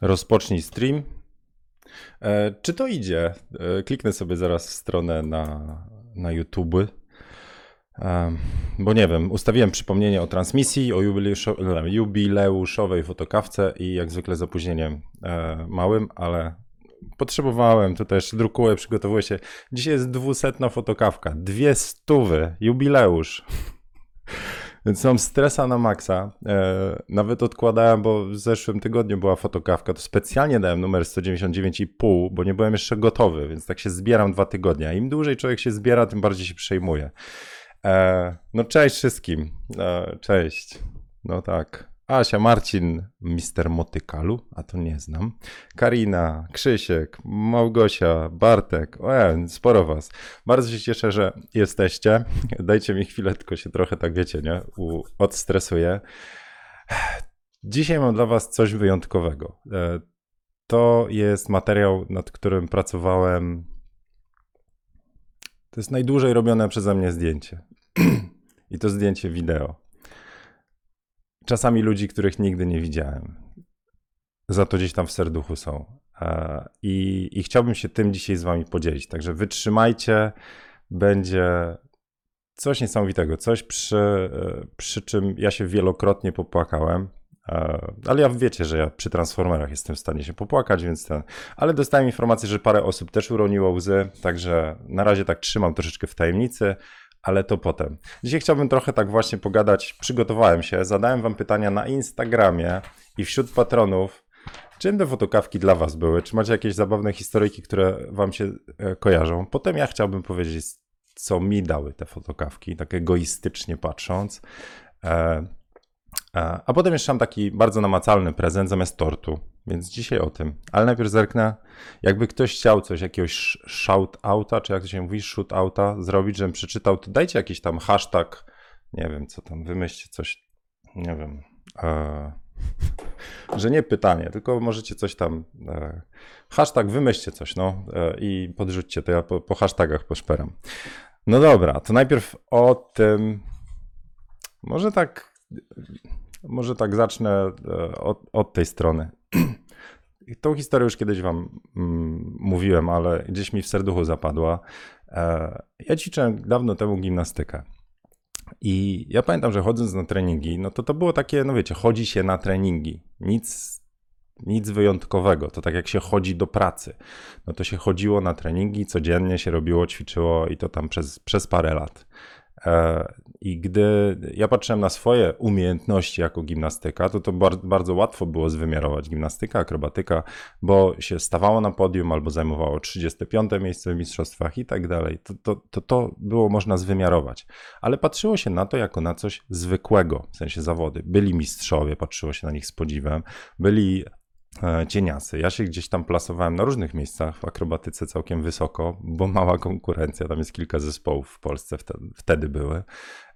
Rozpocznij stream. E, czy to idzie? E, kliknę sobie zaraz w stronę na, na YouTube. E, bo nie wiem, ustawiłem przypomnienie o transmisji, o jubileuszo- jubileuszowej fotokawce i jak zwykle z opóźnieniem małym, ale potrzebowałem, tutaj jeszcze drukuję, przygotowuję się. Dzisiaj jest dwusetna fotokawka, dwie stówy, jubileusz. Więc mam stresa na maksa. E, nawet odkładałem, bo w zeszłym tygodniu była fotokawka, to specjalnie dałem numer 199,5, bo nie byłem jeszcze gotowy, więc tak się zbieram dwa tygodnie. Im dłużej człowiek się zbiera, tym bardziej się przejmuje. E, no cześć wszystkim. E, cześć. No tak. Asia, Marcin, Mister Motykalu, a to nie znam. Karina, Krzysiek, Małgosia, Bartek, ja, sporo was. Bardzo się cieszę, że jesteście. Dajcie mi chwilę, tylko się trochę tak wiecie, nie? U, odstresuję. Dzisiaj mam dla was coś wyjątkowego. E, To jest materiał, nad którym pracowałem. To jest najdłużej robione przeze mnie zdjęcie. I to zdjęcie wideo czasami ludzi, których nigdy nie widziałem. Za to gdzieś tam w serduchu są. E, I, I chciałbym się tym dzisiaj z wami podzielić. Także wytrzymajcie, będzie coś niesamowitego, coś przy, e, przy czym ja się wielokrotnie popłakałem. E, ale ja wiecie, że ja przy Transformerach jestem w stanie się popłakać, więc ten. Ale dostałem informację, że parę osób też uroniło łzy, także na razie tak trzymam troszeczkę w tajemnicy ale to potem. Dzisiaj chciałbym trochę tak właśnie pogadać. Przygotowałem się, zadałem wam pytania na Instagramie i wśród patronów. Czym te fotokawki dla was były? Czy macie jakieś zabawne historyjki, które wam się e, kojarzą? Potem ja chciałbym powiedzieć, co mi dały te fotokawki, tak egoistycznie patrząc. E, a potem jeszcze mam taki bardzo namacalny prezent zamiast tortu, więc dzisiaj o tym. Ale najpierw zerknę, jakby ktoś chciał coś, jakiegoś shout-outa, czy jak to się mówi, shoot-outa zrobić, żebym przeczytał, to dajcie jakiś tam hashtag, nie wiem co tam, wymyślcie coś, nie wiem, e, że nie pytanie, tylko możecie coś tam, e, hashtag wymyślcie coś, no e, i podrzućcie, to ja po, po hashtagach poszperam. No dobra, to najpierw o tym, może tak, może tak zacznę e, od, od tej strony. Tą historię już kiedyś wam mm, mówiłem, ale gdzieś mi w serduchu zapadła. E, ja ćwiczyłem dawno temu gimnastykę. I ja pamiętam, że chodząc na treningi, no to to było takie, no wiecie, chodzi się na treningi. Nic, nic wyjątkowego. To tak jak się chodzi do pracy. No to się chodziło na treningi, codziennie się robiło, ćwiczyło i to tam przez, przez parę lat. E, I gdy ja patrzyłem na swoje umiejętności jako gimnastyka, to to bardzo łatwo było zwymiarować gimnastyka, akrobatyka, bo się stawało na podium albo zajmowało 35 miejsce w mistrzostwach i tak dalej. To, to, to, to było można zwymiarować. Ale patrzyło się na to jako na coś zwykłego, w sensie zawody. Byli mistrzowie, patrzyło się na nich z podziwem, byli cieniasy. Ja się gdzieś tam plasowałem na różnych miejscach w akrobatyce całkiem wysoko, bo mała konkurencja, tam jest kilka zespołów w Polsce wtedy, wtedy były.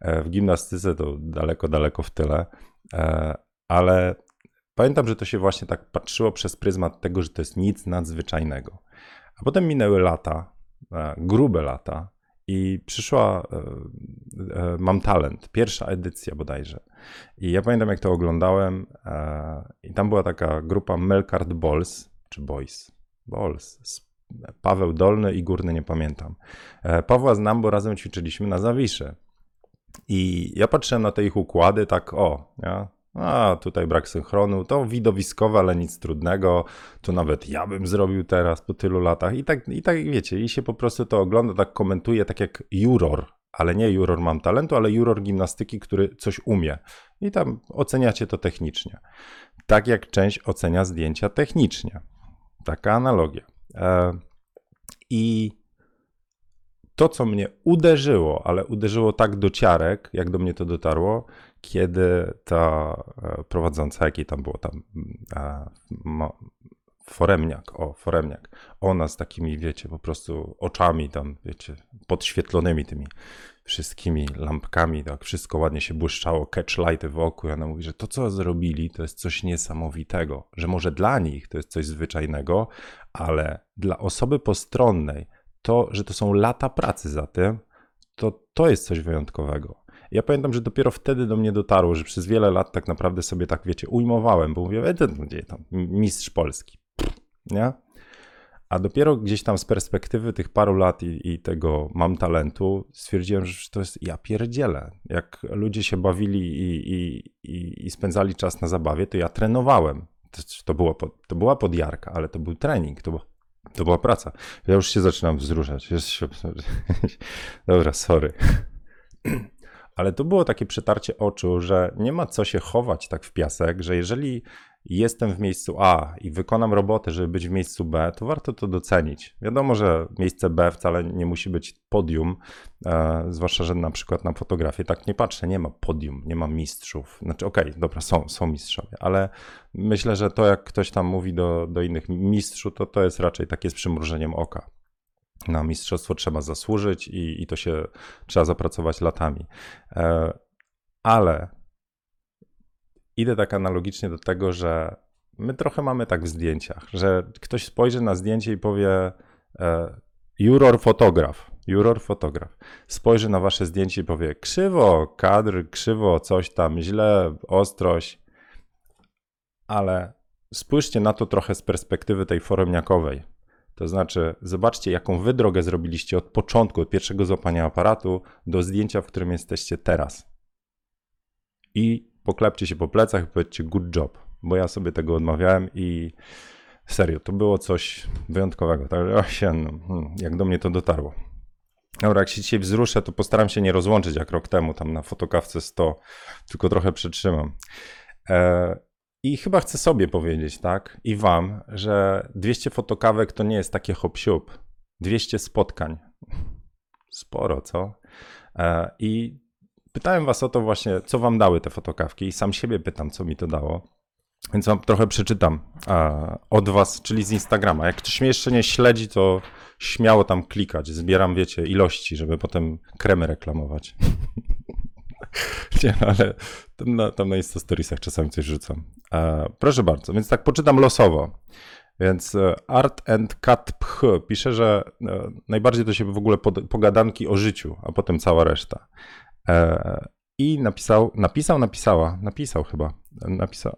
E, w gimnastyce to daleko, daleko w tyle, e, ale pamiętam, że to się właśnie tak patrzyło przez pryzmat tego, że to jest nic nadzwyczajnego. A potem minęły lata, grube lata, i przyszła e, e, Mam Talent, pierwsza edycja bodajże. I ja pamiętam, jak to oglądałem, e, i tam była taka grupa Melkart Boys, czy Boys, Boys, Paweł Dolny i Górny, nie pamiętam. Pawła znam, bo razem ćwiczyliśmy na Zawiszy. I ja patrzyłem na te ich układy, tak o, nie? A tutaj brak synchronu, to widowiskowe, ale nic trudnego. To nawet ja bym zrobił teraz po tylu latach. I tak, i tak wiecie, i się po prostu to ogląda, tak komentuje, tak jak juror, ale nie juror mam talentu, ale juror gimnastyki, który coś umie. I tam oceniacie to technicznie. Tak jak część ocenia zdjęcia technicznie. Taka analogia. E, I to, co mnie uderzyło, ale uderzyło tak do ciarek, jak do mnie to dotarło, kiedy ta e, prowadząca, jaki tam było tam e, foremniak, o, foremniak, ona z takimi, wiecie, po prostu oczami tam, wiecie, podświetlonymi tymi wszystkimi lampkami, tak wszystko ładnie się błyszczało, catchlighty wokół i ona mówi, że to, co zrobili, to jest coś niesamowitego, że może dla nich to jest coś zwyczajnego, ale dla osoby postronnej to, że to są lata pracy za tym, to to jest coś wyjątkowego. Ja pamiętam, że dopiero wtedy do mnie dotarło, że przez wiele lat tak naprawdę sobie tak, wiecie, ujmowałem, bo mówię, ten, gdzie tam, mistrz Polski, nie? A dopiero gdzieś tam z perspektywy tych paru lat i, i, tego mam talentu, stwierdziłem, że to jest ja pierdzielę. Jak ludzie się bawili i, i, i spędzali czas na zabawie, to ja trenowałem. To, to, było, to była podjarka, ale to był trening, to, to była praca. Ja już się zaczynam wzruszać. Dobra, sorry. Ale to było takie przetarcie oczu, że nie ma co się chować tak w piasek, że jeżeli jestem w miejscu A i wykonam robotę, żeby być w miejscu B, to warto to docenić. Wiadomo, że miejsce B wcale nie musi być podium, e, zwłaszcza, że na przykład na fotografię tak nie patrzę, nie ma podium, nie ma mistrzów. Znaczy, okej, okay, dobra, są, są mistrzowie, ale myślę, że to jak ktoś tam mówi do, do innych mistrzu, to to jest raczej takie z przymrużeniem oka. Na mistrzostwo trzeba zasłużyć i, i to się trzeba zapracować latami. E, ale idę tak analogicznie do tego, że my trochę mamy tak w zdjęciach, że ktoś spojrzy na zdjęcie i powie e, juror fotograf, juror fotograf, spojrzy na wasze zdjęcie i powie krzywo, kadr, krzywo, coś tam, źle, ostrość, ale spójrzcie na to trochę z perspektywy tej foremniakowej. To znaczy, zobaczcie, jaką wy drogę zrobiliście od początku, od pierwszego złapania aparatu do zdjęcia, w którym jesteście teraz. I poklepcie się po plecach i powiedzcie good job, bo ja sobie tego odmawiałem i serio, to było coś wyjątkowego. Tak, się, hmm, jak do mnie to dotarło. Dobra, jak się dzisiaj wzruszę, to postaram się nie rozłączyć jak rok temu, tam na fotokawce 100, tylko trochę przytrzymam. E, I chyba chcę sobie powiedzieć, tak, i wam, że 200 fotokawek to nie jest takie hop 200 spotkań. Sporo, co? E, I Pytałem was o to właśnie, co wam dały te fotokawki i sam siebie pytam, co mi to dało. Więc wam trochę przeczytam od was, czyli z Instagrama. Jak ktoś mnie jeszcze nie śledzi, to śmiało tam klikać. Zbieram, wiecie, ilości, żeby potem kremy reklamować. nie, no, ale tam na, tam na Insta Storiesach czasami coś rzucam. proszę bardzo, więc tak poczytam losowo. Więc e, Art and Cat Pch pisze, że e, najbardziej to się w ogóle pogadanki o życiu, a potem cała reszta. E, I napisał, napisał, napisała, napisał chyba, napisał.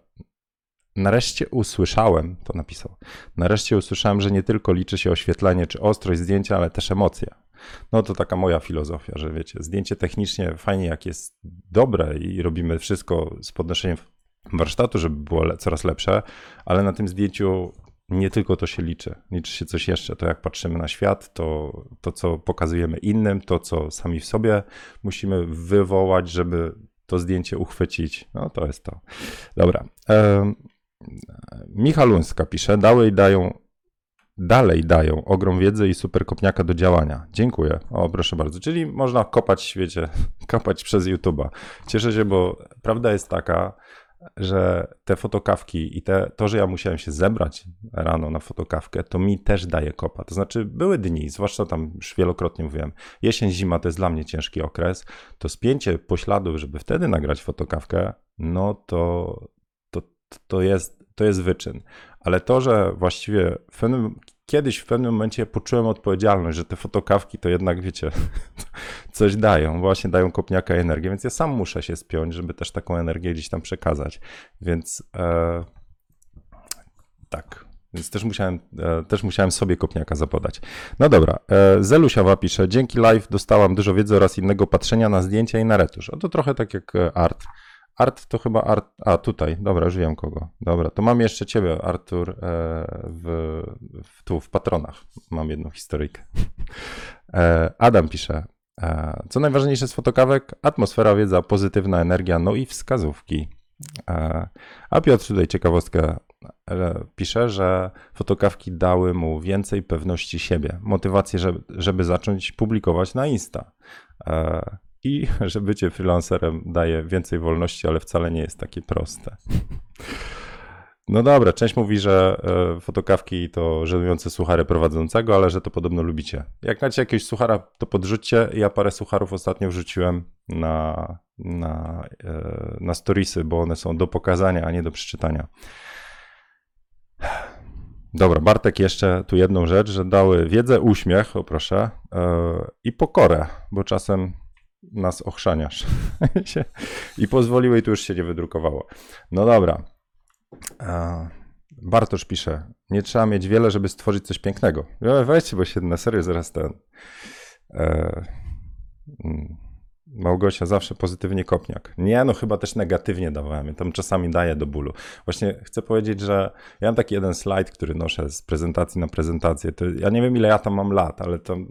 Nareszcie usłyszałem, to napisał. Nareszcie usłyszałem, że nie tylko liczy się oświetlenie czy ostrość zdjęcia, ale też emocje. No to taka moja filozofia, że wiecie, zdjęcie technicznie fajnie jak jest dobre i robimy wszystko z podnoszeniem warsztatu, żeby było coraz lepsze, ale na tym zdjęciu nie tylko to się liczy, liczy się coś jeszcze. To jak patrzymy na świat, to, to co pokazujemy innym, to co sami w sobie musimy wywołać, żeby to zdjęcie uchwycić. No to jest to. Dobra. E, Michaluńska pisze, dały i dają, dalej dają ogrom wiedzy i super kopniaka do działania. Dziękuję. O, proszę bardzo. Czyli można kopać, wiecie, kopać przez YouTube'a. Cieszę się, bo prawda jest taka, że te fotokawki i te, to, że ja musiałem się zebrać rano na fotokawkę, to mi też daje kopa. To znaczy, były dni, zwłaszcza tam już wielokrotnie mówiłem, jesień, zima to jest dla mnie ciężki okres, to spięcie pośladów, żeby wtedy nagrać fotokawkę, no to, to, to, jest, to jest wyczyn. Ale to, że właściwie w pewnym, kiedyś w pewnym momencie poczułem odpowiedzialność, że te fotokawki to jednak, wiecie, coś dają, właśnie dają kopniaka energię, więc ja sam muszę się spiąć, żeby też taką energię gdzieś tam przekazać. Więc e, tak, więc też musiałem, e, też musiałem sobie kopniaka zapodać. No dobra, e, Zelusiawa pisze, dzięki live dostałam dużo wiedzy oraz innego patrzenia na zdjęcia i na retusz. O to trochę tak jak e, art. Art to chyba Art. A tutaj, dobra, już wiem kogo. Dobra, to mam jeszcze ciebie, Artur, e, w, w, tu w patronach. Mam jedną historyjkę. E, Adam pisze. E, co najważniejsze z fotokawek? Atmosfera, wiedza, pozytywna energia, no i wskazówki. A Piotr tutaj ciekawostkę pisze, że fotokawki dały mu więcej pewności siebie, motywację, żeby, żeby zacząć publikować na Insta i że bycie freelancerem daje więcej wolności, ale wcale nie jest takie proste. No dobra, część mówi, że e, fotokawki to żenujące suchary prowadzącego, ale że to podobno lubicie. Jak macie jakiegoś suchara, to podrzućcie. Ja parę sucharów ostatnio wrzuciłem na, na, e, na storiesy, bo one są do pokazania, a nie do przeczytania. Dobra, Bartek jeszcze tu jedną rzecz, że dały wiedzę, uśmiech, o proszę, yy, i pokorę, bo czasem nas ochrzaniasz. I pozwoliły i tu już się nie wydrukowało. No dobra. Bartosz pisze, nie trzeba mieć wiele, żeby stworzyć coś pięknego. Weźcie, bo się na serio zaraz ten... E, mm. Małgosia zawsze pozytywnie kopniak. Nie, no chyba też negatywnie dawałem. Tam czasami daję do bólu. Właśnie chcę powiedzieć, że ja mam taki jeden slajd, który noszę z prezentacji na prezentację. To ja nie wiem, ile ja tam mam lat, ale tam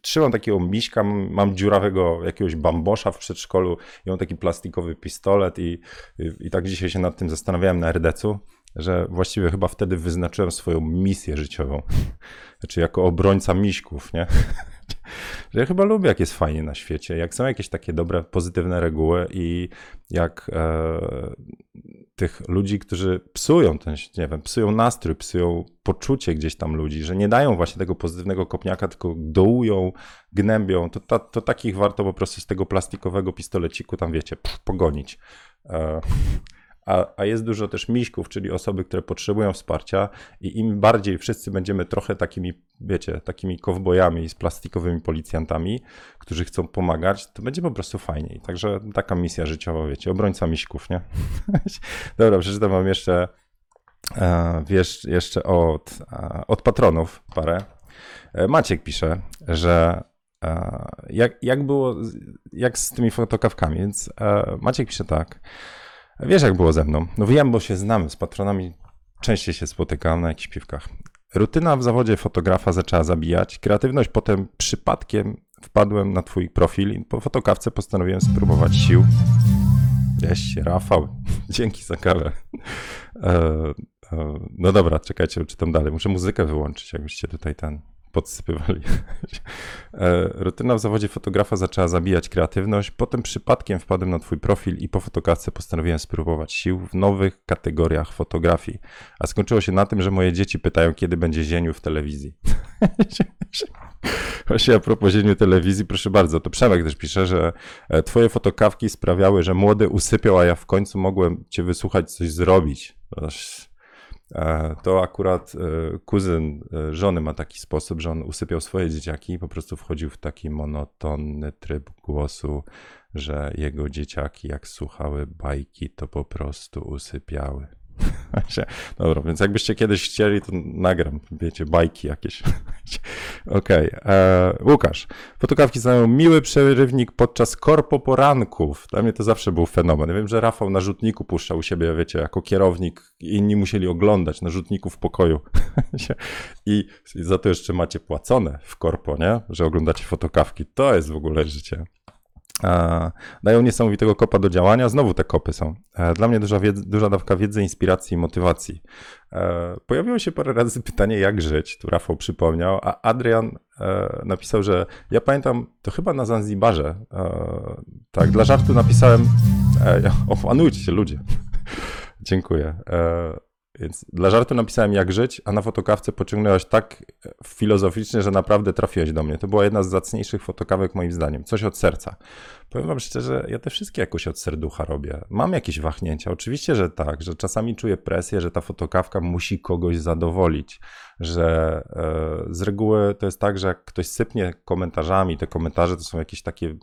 trzymam takiego miśka, mam, mam dziurawego jakiegoś bambosza w przedszkolu i mam taki plastikowy pistolet i, i, i tak dzisiaj się nad tym zastanawiałem na RDC-u, że właściwie chyba wtedy wyznaczyłem swoją misję życiową. Znaczy jako obrońca miśków, nie? że ja chyba lubię, jak jest fajnie na świecie, jak są jakieś takie dobre, pozytywne reguły i jak e, tych ludzi, którzy psują ten, nie wiem, psują nastrój, psują poczucie gdzieś tam ludzi, że nie dają właśnie tego pozytywnego kopniaka, tylko dołują, gnębią, to, to, takich warto po prostu z tego plastikowego pistoleciku tam, wiecie, pff, pogonić. E, a, a jest dużo też miśków, czyli osoby, które potrzebują wsparcia i im bardziej wszyscy będziemy trochę takimi, wiecie, takimi kowbojami z plastikowymi policjantami, którzy chcą pomagać, to będzie po prostu fajniej. Także taka misja życiowa, wiecie, obrońca miśków, nie? Dobra, przeczytam wam jeszcze, e, wiesz, jeszcze od, e, od patronów parę. E, Maciek pisze, że jak, jak było, jak z tymi fotokawkami, więc Maciek pisze tak. Wiesz, jak było ze mną. No wiem, bo się znamy z patronami, częściej się spotykam na jakichś piwkach. Rutyna w zawodzie fotografa zaczęła zabijać. Kreatywność potem przypadkiem wpadłem na twój profil i po fotokawce postanowiłem spróbować sił. Jeść, Rafał, dzięki za kawę. E, e, no dobra, czekajcie, czytam dalej. Muszę muzykę wyłączyć, jakbyście tutaj ten podsypywali. E, rutyna w zawodzie fotografa zaczęła zabijać kreatywność. Potem przypadkiem wpadłem na Twój profil i po fotokawce postanowiłem spróbować sił w nowych kategoriach fotografii. A skończyło się na tym, że moje dzieci pytają, kiedy będzie zieniu w telewizji. Właśnie a propos zieniu telewizji, proszę bardzo, to Przemek też pisze, że e, Twoje fotokawki sprawiały, że młody usypiał, a ja w końcu mogłem Cię wysłuchać, coś zrobić. E, to akurat e, kuzyn e, żony ma taki sposób, że on usypiał swoje dzieciaki i po prostu wchodził w taki monotonny tryb głosu, że jego dzieciaki, jak słuchały bajki, to po prostu usypiały. Dobra, więc jakbyście kiedyś chcieli, to nagram, wiecie, bajki jakieś. Okej, okay. E, Łukasz. Fotokawki znają miły przerywnik podczas korpo poranków. Dla mnie to zawsze był fenomen. Ja wiem, że Rafał na rzutniku puszczał u siebie, wiecie, jako kierownik inni musieli oglądać na rzutniku w pokoju. I za to jeszcze macie płacone w korpo, nie? Że oglądacie fotokawki. To jest w ogóle życie dają niesamowitego kopa do działania. Znowu te kopy są. E, dla mnie duża, duża dawka wiedzy, inspiracji i motywacji. E, pojawiło się parę razy pytanie, jak żyć. Tu Rafał przypomniał, a Adrian e, napisał, że ja pamiętam, to chyba na Zanzibarze. Tak, dla żartu napisałem, opanujcie się ludzie. Dziękuję. Więc dla żartu napisałem jak żyć, a na fotokawce pociągnęłaś tak filozoficznie, że naprawdę trafiłeś do mnie. To była jedna z zacniejszych fotokawek moim zdaniem. Coś od serca. Powiem wam szczerze, ja te wszystkie jakoś od serducha robię. Mam jakieś wahnięcia. Oczywiście, że tak, że czasami czuję presję, że ta fotokawka musi kogoś zadowolić, że e, z reguły to jest tak, że jak ktoś sypnie komentarzami, te komentarze to są jakieś takie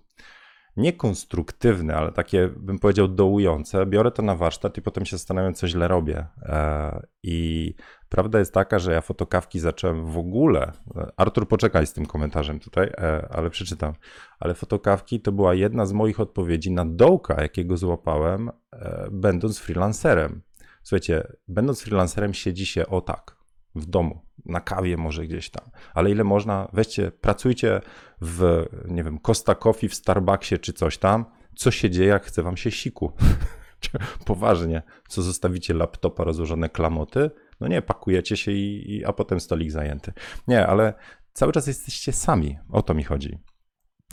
niekonstruktywne, ale takie, bym powiedział, dołujące. Biorę to na warsztat i potem się zastanawiam, co źle robię. E, I prawda jest taka, że ja fotokawki zacząłem w ogóle. Artur, poczekaj z tym komentarzem tutaj, e, ale przeczytam. Ale fotokawki to była jedna z moich odpowiedzi na dołka, jakiego złapałem, e, będąc freelancerem. Słuchajcie, będąc freelancerem, siedzi się o tak w domu, na kawie może gdzieś tam. Ale ile można, weźcie, pracujcie w, nie wiem, Costa Coffee w Starbucksie czy coś tam, co się dzieje, jak chce wam się siku. Poważnie, co zostawicie laptopa, rozłożone klamoty? No nie, pakujecie się i, i, a potem stolik zajęty. Nie, ale cały czas jesteście sami, o to mi chodzi.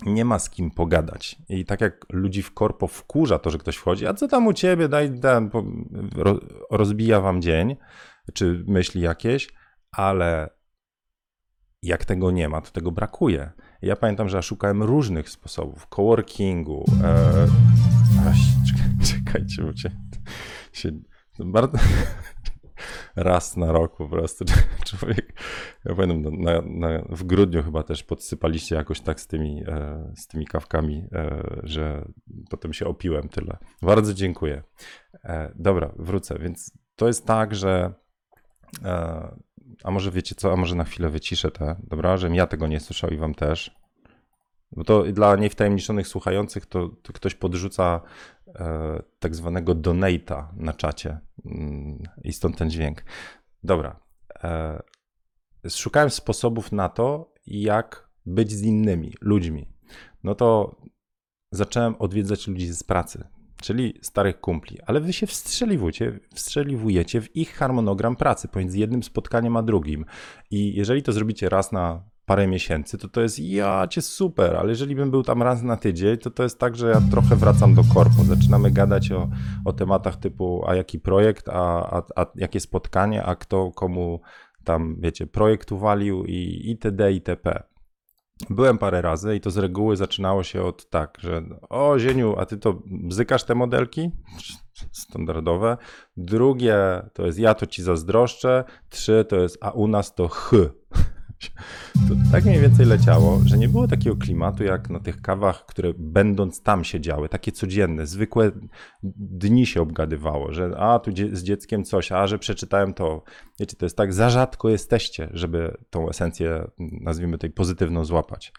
Nie ma z kim pogadać. I tak jak ludzi w korpo wkurza to, że ktoś wchodzi, a co tam u ciebie, daj, daj rozbija wam dzień, czy myśli jakieś, ale jak tego nie ma, to tego brakuje. Ja pamiętam, że ja szukałem różnych sposobów, coworkingu. E, czekajcie, bo cię, się, bardzo, raz na rok po prostu człowiek, ja pamiętam, na, na, w grudniu chyba też podsypaliście jakoś tak z tymi, e, z tymi kawkami, e, że potem się opiłem tyle. Bardzo dziękuję. E, dobra, wrócę, więc to jest tak, że e, a może wiecie co, a może na chwilę wyciszę te, dobra, żebym ja tego nie słyszał i wam też. Bo to dla niewtajemniczonych słuchających to, to ktoś podrzuca e, tak zwanego donata na czacie mm, i stąd ten dźwięk. Dobra. E, szukałem sposobów na to, jak być z innymi ludźmi. No to zacząłem odwiedzać ludzi z pracy, czyli starych kumpli, ale wy się wstrzeliwujecie, wstrzeliwujecie w ich harmonogram pracy pomiędzy jednym spotkaniem a drugim. I jeżeli to zrobicie raz na parę miesięcy, to to jest ja cię super, ale jeżeli bym był tam raz na tydzień, to to jest tak, że ja trochę wracam do korpo. Zaczynamy gadać o, o tematach typu a jaki projekt, a, a, a jakie spotkanie, a kto komu tam, wiecie, projekt uwalił i itd. itp. Byłem parę razy i to z reguły zaczynało się od tak, że o Zieniu, a ty to bzykasz te modelki? Standardowe. Drugie to jest ja to ci zazdroszczę. Trzy to jest a u nas to ch. To tak mniej więcej leciało, że nie było takiego klimatu jak na tych kawach, które będąc tam się działy, takie codzienne, zwykłe dni się obgadywało, że a tu z dzieckiem coś, a że przeczytałem to. Wiecie, to jest tak, za rzadko jesteście, żeby tą esencję, nazwijmy tej pozytywną, złapać.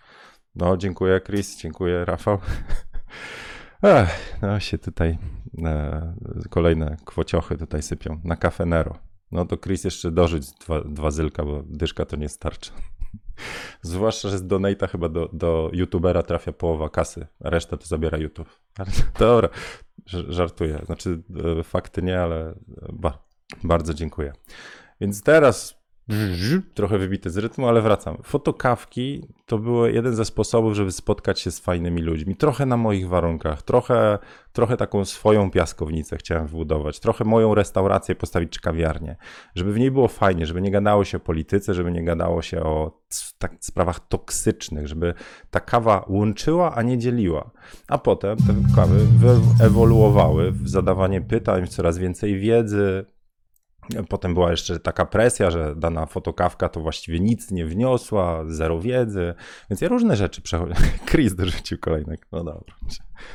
No, dziękuję Chris, dziękuję Rafał. Ech, no się tutaj e, kolejne kwociochy tutaj sypią na Nero. No to Chris jeszcze dorzuć dwa, dwa zylka, bo dyszka to nie starczy. Zwłaszcza, że z donata chyba do, do youtubera trafia połowa kasy, a reszta to zabiera YouTube. Dobra, żartuję. Znaczy e, fakty nie, ale ba, bardzo dziękuję. Więc teraz trochę wybity z rytmu, ale wracam. Fotokawki to był jeden ze sposobów, żeby spotkać się z fajnymi ludźmi. Trochę na moich warunkach, trochę, trochę taką swoją piaskownicę chciałem wbudować, trochę moją restaurację postawić czy kawiarnię, żeby w niej było fajnie, żeby nie gadało się o polityce, żeby nie gadało się o tak, sprawach toksycznych, żeby ta kawa łączyła, a nie dzieliła. A potem te kawy ewoluowały w zadawanie pytań, w coraz więcej wiedzy, Potem była jeszcze taka presja, że dana fotokawka to właściwie nic nie wniosła, zero wiedzy, więc ja różne rzeczy przechodzę. Chris dorzucił kolejnek, no dobra,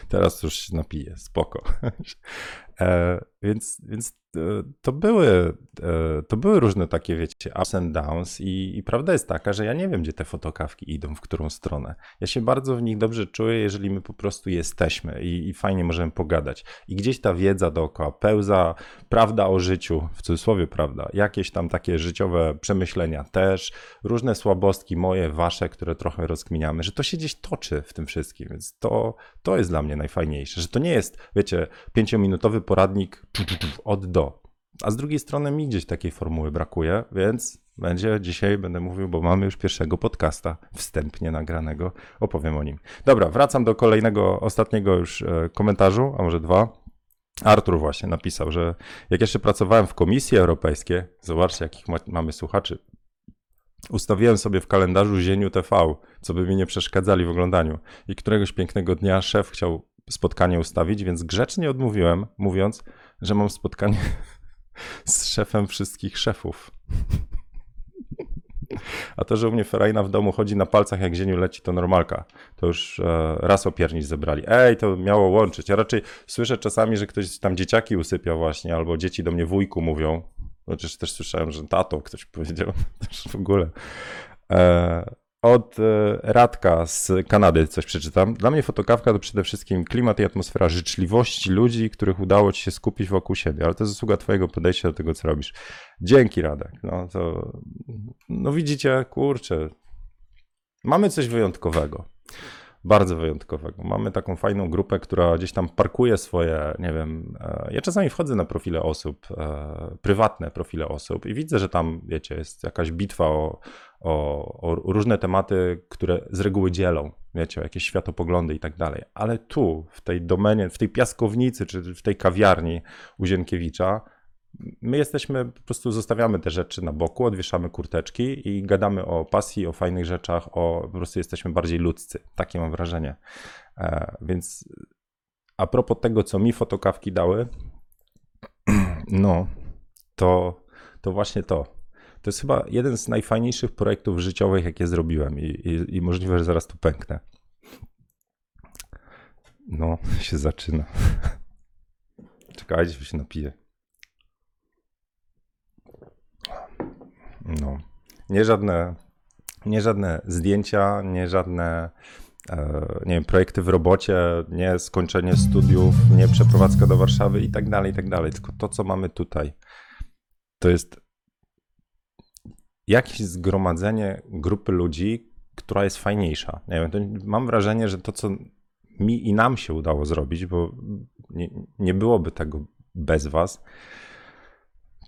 teraz już się napiję, spoko. E, więc, więc e, to były, e, to były różne takie, wiecie, ups and downs i, i, prawda jest taka, że ja nie wiem, gdzie te fotokawki idą, w którą stronę. Ja się bardzo w nich dobrze czuję, jeżeli my po prostu jesteśmy i, i fajnie możemy pogadać. I gdzieś ta wiedza dookoła pełza, prawda o życiu, w cudzysłowie prawda, jakieś tam takie życiowe przemyślenia też, różne słabostki moje, wasze, które trochę rozkminiamy, że to się gdzieś toczy w tym wszystkim, więc to, to jest dla mnie najfajniejsze, że to nie jest, wiecie, pięciominutowy poradnik od do. A z drugiej strony mi gdzieś takiej formuły brakuje, więc będzie dzisiaj, będę mówił, bo mamy już pierwszego podcasta wstępnie nagranego, opowiem o nim. Dobra, wracam do kolejnego, ostatniego już e, komentarzu, a może dwa. Artur właśnie napisał, że jak jeszcze pracowałem w Komisji Europejskiej, zobaczcie jakich ma, mamy słuchaczy, ustawiłem sobie w kalendarzu Zieniu TV, co by mi nie przeszkadzali w oglądaniu. I któregoś pięknego dnia szef chciał spotkanie ustawić, więc grzecznie odmówiłem, mówiąc, że mam spotkanie z szefem wszystkich szefów. A to, że u mnie Ferajna w domu chodzi na palcach, jak zieniu leci, to normalka. To już e, raz opiernić zebrali. Ej, to miało łączyć. Ja raczej słyszę czasami, że ktoś tam dzieciaki usypia właśnie, albo dzieci do mnie wujku mówią. Chociaż też słyszałem, że tato ktoś powiedział. Też w ogóle. E, od e, Radka z Kanady coś przeczytam. Dla mnie fotokawka to przede wszystkim klimat i atmosfera życzliwości ludzi, których udało ci się skupić wokół siebie, ale to jest zasługa twojego podejścia do tego, co robisz. Dzięki Radek. No to, no widzicie, kurczę, mamy coś wyjątkowego. Bardzo wyjątkowego. Mamy taką fajną grupę, która gdzieś tam parkuje swoje, nie wiem, e, ja czasami wchodzę na profile osób, e, prywatne profile osób i widzę, że tam, wiecie, jest jakaś bitwa o, o, o różne tematy, które z reguły dzielą, wiecie, jakieś światopoglądy i tak dalej. Ale tu, w tej domenie, w tej piaskownicy, czy w tej kawiarni u Zienkiewicza, my jesteśmy, po prostu zostawiamy te rzeczy na boku, odwieszamy kurteczki i gadamy o pasji, o fajnych rzeczach, o po prostu jesteśmy bardziej ludzcy. Takie mam wrażenie. E, więc a propos tego, co mi fotokawki dały, no, to to właśnie to. To jest chyba jeden z najfajniejszych projektów życiowych, jakie zrobiłem i, i, i możliwe, że zaraz tu pęknę. No, się zaczyna. Czekajcie, się napiję. No, nie żadne, nie żadne zdjęcia, nie żadne e, nie wiem, projekty w robocie, nie skończenie studiów, nie przeprowadzka do Warszawy i tak dalej, i tak dalej. Tylko to, co mamy tutaj, to jest jakieś zgromadzenie grupy ludzi, która jest fajniejsza. Nie wiem, mam wrażenie, że to, co mi i nam się udało zrobić, bo nie, nie byłoby tego bez was,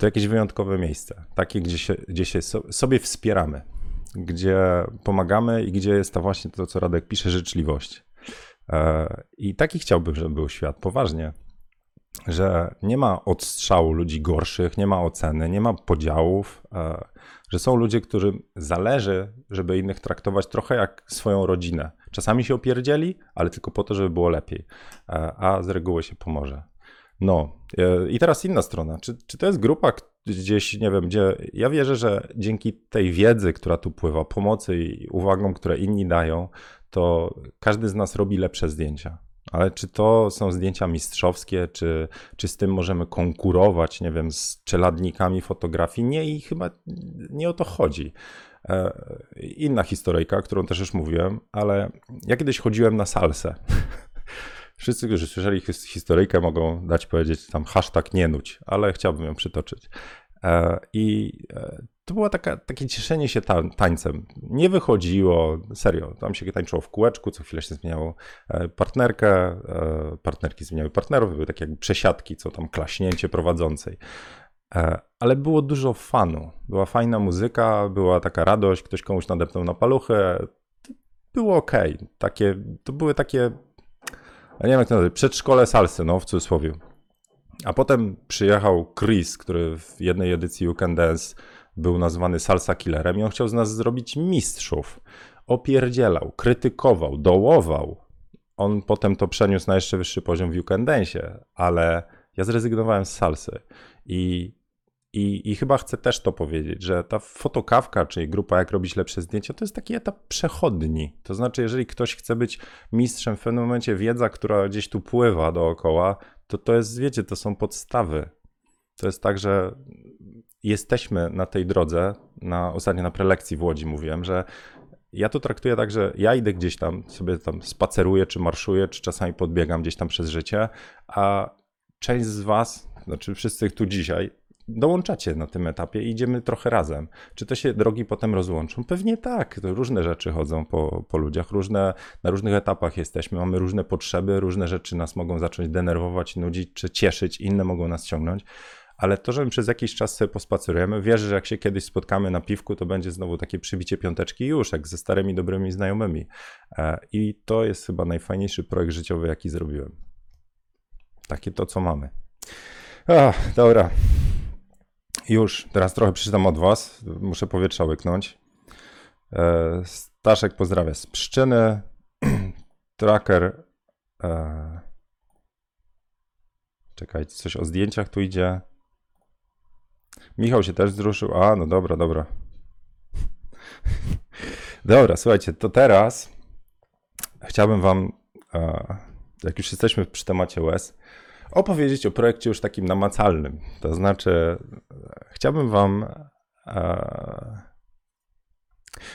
to jakieś wyjątkowe miejsce. Takie, gdzie się, gdzie się sobie wspieramy, gdzie pomagamy i gdzie jest to właśnie to, co Radek pisze, życzliwość. E, I taki chciałbym, żeby był świat, poważnie. Że nie ma odstrzału ludzi gorszych, nie ma oceny, nie ma podziałów, e, że są ludzie, którym zależy, żeby innych traktować trochę jak swoją rodzinę. Czasami się opierdzieli, ale tylko po to, żeby było lepiej, e, a z reguły się pomoże. No i teraz inna strona. Czy, czy to jest grupa gdzieś, nie wiem, gdzie ja wierzę, że dzięki tej wiedzy, która tu pływa, pomocy i uwagom, które inni dają, to każdy z nas robi lepsze zdjęcia. Ale czy to są zdjęcia mistrzowskie, czy, czy z tym możemy konkurować, nie wiem, z czeladnikami fotografii? Nie i chyba nie o to chodzi. E, inna historyjka, którą też już mówiłem, ale ja kiedyś chodziłem na salsę. Wszyscy, którzy słyszeli historyjkę, mogą dać powiedzieć tam hashtag nie nudź, ale chciałbym ją przytoczyć. E, I e, to było taka, takie cieszenie się tańcem. Nie wychodziło, serio, tam się tańczyło w kółeczku, co chwilę się zmieniało e, partnerkę, partnerki zmieniały partnerów, były takie jakby przesiadki, co tam klaśnięcie prowadzącej. Ale było dużo fanu, była fajna muzyka, była taka radość, ktoś komuś nadepnął na paluchę, było ok. Takie, to były takie ja nie wiem jak to nazywa, przedszkole salsy, no w cudzysłowie. A potem przyjechał Chris, który w jednej edycji You Can Dance był nazwany salsa killerem i on chciał z nas zrobić mistrzów. Opierdzielał, krytykował, dołował. On potem to przeniósł na jeszcze wyższy poziom w You Can Dance, ale ja zrezygnowałem z salsy i i, I chyba chcę też to powiedzieć, że ta fotokawka, czyli grupa Jak robić lepsze zdjęcia, to jest taki etap przechodni. To znaczy, jeżeli ktoś chce być mistrzem, w pewnym momencie wiedza, która gdzieś tu pływa dookoła, to to jest, wiecie, to są podstawy. To jest tak, że jesteśmy na tej drodze, na, ostatnio na prelekcji w Łodzi mówiłem, że ja to traktuję tak, że ja idę gdzieś tam, sobie tam spaceruję, czy marszuję, czy czasami podbiegam gdzieś tam przez życie, a część z was, znaczy wszyscy tu dzisiaj, dołączacie na tym etapie i idziemy trochę razem. Czy to się drogi potem rozłączą? Pewnie tak. To różne rzeczy chodzą po, po ludziach, różne, na różnych etapach jesteśmy, mamy różne potrzeby, różne rzeczy nas mogą zacząć denerwować, nudzić czy cieszyć, inne mogą nas ciągnąć. Ale to, że my przez jakiś czas sobie pospacerujemy, wierzę, że jak się kiedyś spotkamy na piwku, to będzie znowu takie przybicie piąteczki już, jak ze starymi, dobrymi znajomymi. E, I to jest chyba najfajniejszy projekt życiowy, jaki zrobiłem. Takie to, co mamy. Ach, dobra. Już, teraz trochę przeczytam od Was. Muszę powietrza łyknąć. E, Staszek pozdrawia z Pszczyny. Tracker. E, czekajcie, coś o zdjęciach tu idzie. Michał się też wzruszył. A, no dobra, dobra. dobra, słuchajcie, to teraz chciałbym Wam, e, jak już jesteśmy przy temacie łez, opowiedzieć o projekcie już takim namacalnym. To znaczy, chciałbym Wam. E,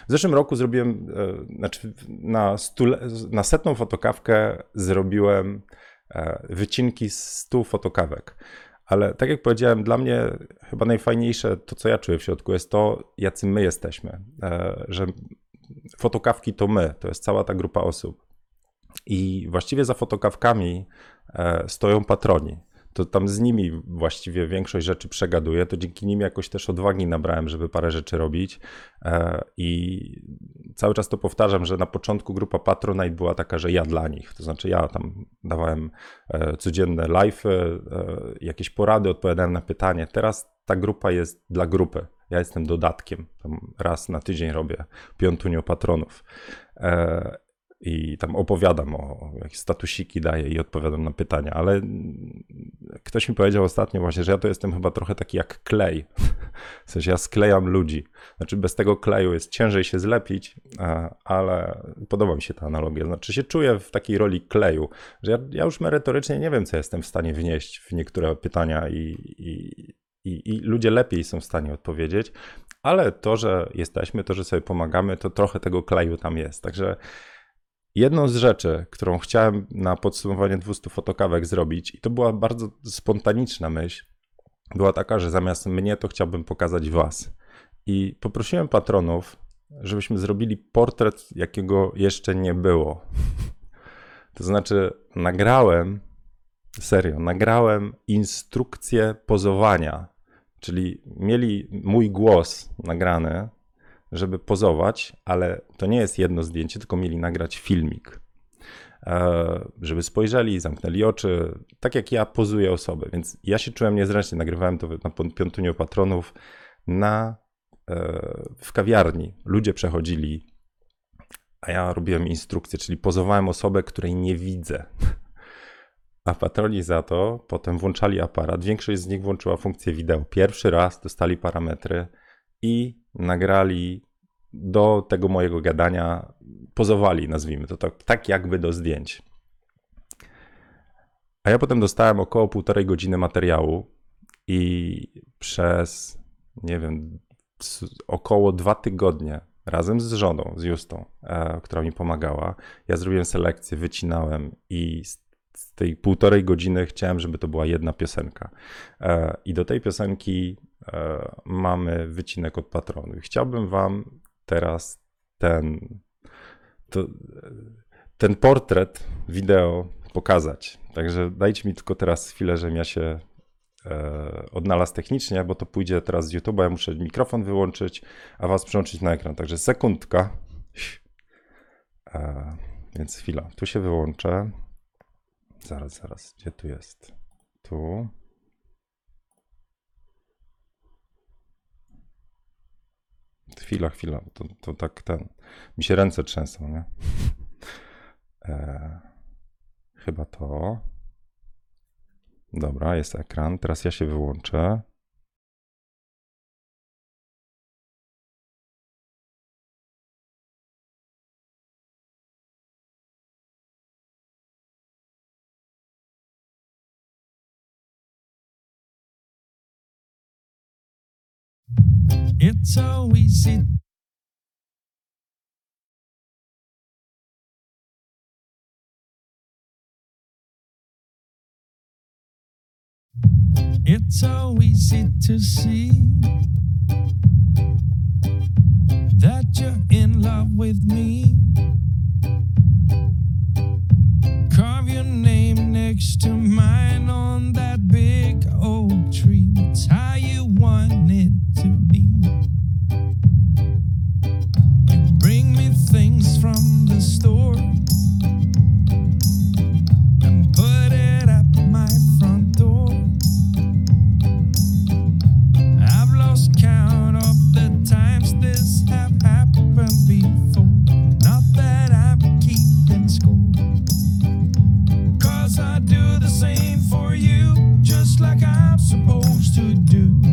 w zeszłym roku zrobiłem, e, znaczy na, stule, na setną fotokawkę zrobiłem e, wycinki z stu fotokawek. Ale tak jak powiedziałem, dla mnie chyba najfajniejsze to, co ja czuję w środku, jest to, jacy my jesteśmy. Że fotokawki to my, to jest cała ta grupa osób. I właściwie za fotokawkami e, stoją patroni. To tam z nimi właściwie większość rzeczy przegaduję, to dzięki nim jakoś też odwagi nabrałem, żeby parę rzeczy robić. E, I cały czas to powtarzam, że na początku grupa Patronite była taka, że ja dla nich. To znaczy ja tam dawałem e, codzienne live, jakieś porady, odpowiadałem na pytanie. Teraz ta grupa jest dla grupy. Ja jestem dodatkiem. Tam raz na tydzień robię piątunio patronów. I tam opowiadam o jakieś statusiki daję i odpowiadam na pytania, ale ktoś mi powiedział ostatnio właśnie, że ja to jestem chyba trochę taki jak klej. W sensie ja sklejam ludzi. Znaczy bez tego kleju jest ciężej się zlepić, ale podoba mi się ta analogia. Znaczy się czuję w takiej roli kleju, że ja, ja już merytorycznie nie wiem, co jestem w stanie wnieść w niektóre pytania i, i, i, i ludzie lepiej są w stanie odpowiedzieć, ale to, że jesteśmy, to, że sobie pomagamy, to trochę tego kleju tam jest. Także Jedną z rzeczy, którą chciałem na podsumowanie 200 fotokawek zrobić, i to była bardzo spontaniczna myśl, była taka, że zamiast mnie to chciałbym pokazać Was. I poprosiłem patronów, żebyśmy zrobili portret, jakiego jeszcze nie było. To znaczy, nagrałem, serio, nagrałem instrukcję pozowania, czyli mieli mój głos nagrany, żeby pozować, ale to nie jest jedno zdjęcie, tylko mieli nagrać filmik. E, żeby spojrzeli, zamknęli oczy, tak jak ja pozuję osoby. Więc ja się czułem niezręcznie, nagrywałem to na piątuniu patronów na, e, w kawiarni. Ludzie przechodzili, a ja robiłem instrukcję, czyli pozowałem osobę, której nie widzę. A patroni za to potem włączali aparat. Większość z nich włączyła funkcję wideo. Pierwszy raz dostali parametry i nagrali do tego mojego gadania, pozowali, nazwijmy to tak, tak jakby do zdjęć. A ja potem dostałem około półtorej godziny materiału i przez, nie wiem, około dwa tygodnie razem z żoną, z Justą, e, która mi pomagała, ja zrobiłem selekcję, wycinałem i z tej półtorej godziny chciałem, żeby to była jedna piosenka. E, I do tej piosenki mamy wycinek od patronu. Chciałbym Wam teraz ten, to, ten portret wideo pokazać. Także dajcie mi tylko teraz chwilę, żebym ja się e, odnalazł technicznie, bo to pójdzie teraz z YouTube'a. Ja muszę mikrofon wyłączyć, a Was przełączyć na ekran. Także sekundka. E, więc chwila. Tu się wyłączę. Zaraz, zaraz. Gdzie tu jest? Tu. Chwila, chwila, to, to tak ten. Mi się ręce trzęsą, nie? E, chyba to. Dobra, jest ekran. Teraz ja się wyłączę. So easy. It's so easy to see that you're in love with me. Carve your name next to mine on that big oak tree. It's how you want it to be. From the store and put it at my front door. I've lost count of the times this have happened before. Not that I'm keeping score. Cause I do the same for you, just like I'm supposed to do.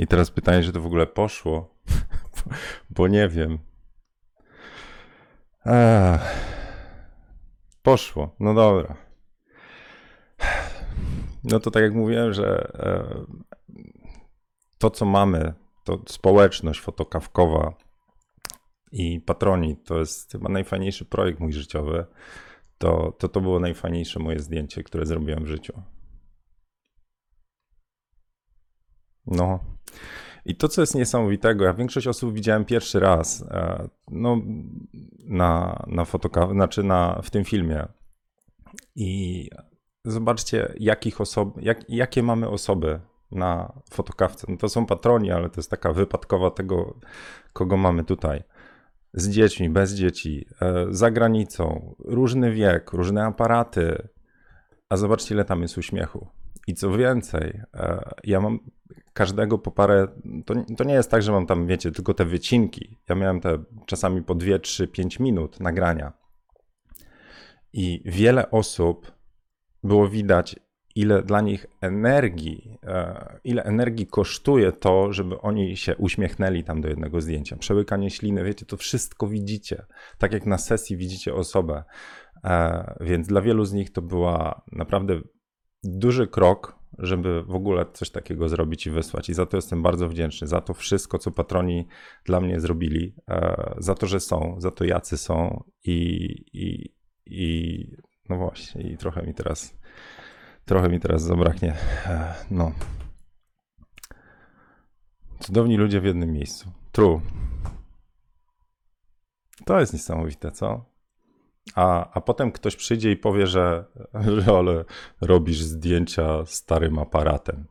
I teraz pytanie, czy to w ogóle poszło, bo nie wiem. Ech. Poszło, no dobra. No to tak jak mówiłem, że e, to, co mamy, to społeczność fotokawkowa i patroni, to jest chyba najfajniejszy projekt mój życiowy. To, to, to było najfajniejsze moje zdjęcie, które zrobiłem w życiu. No. I to, co jest niesamowitego, ja większość osób widziałem pierwszy raz e, no, na, na fotoka- znaczy na, w tym filmie. I zobaczcie, jakich osob, jak, jakie mamy osoby na fotokawce. No to są patroni, ale to jest taka wypadkowa tego, kogo mamy tutaj. Z dziećmi, bez dzieci, e, za granicą, różny wiek, różne aparaty. A zobaczcie, ile tam jest uśmiechu. I co więcej, e, ja mam każdego po parę. To, to nie jest tak, że mam tam, wiecie, tylko te wycinki. Ja miałem te czasami po 2, 3, 5 minut nagrania. I wiele osób było widać, ile dla nich energii, e, ile energii kosztuje to, żeby oni się uśmiechnęli tam do jednego zdjęcia. Przełykanie śliny, wiecie, to wszystko widzicie. Tak jak na sesji widzicie osobę. E, więc dla wielu z nich to była naprawdę duży krok, żeby w ogóle coś takiego zrobić i wysłać. I za to jestem bardzo wdzięczny. Za to wszystko, co patroni dla mnie zrobili, e, za to, że są, za to jacy są i, i, i no właśnie, i trochę mi teraz, trochę mi teraz zabraknie. E, no. Cudowni ludzie w jednym miejscu. True. To jest niesamowite, co? A, a potem ktoś przyjdzie i powie, że, ale robisz zdjęcia starym aparatem.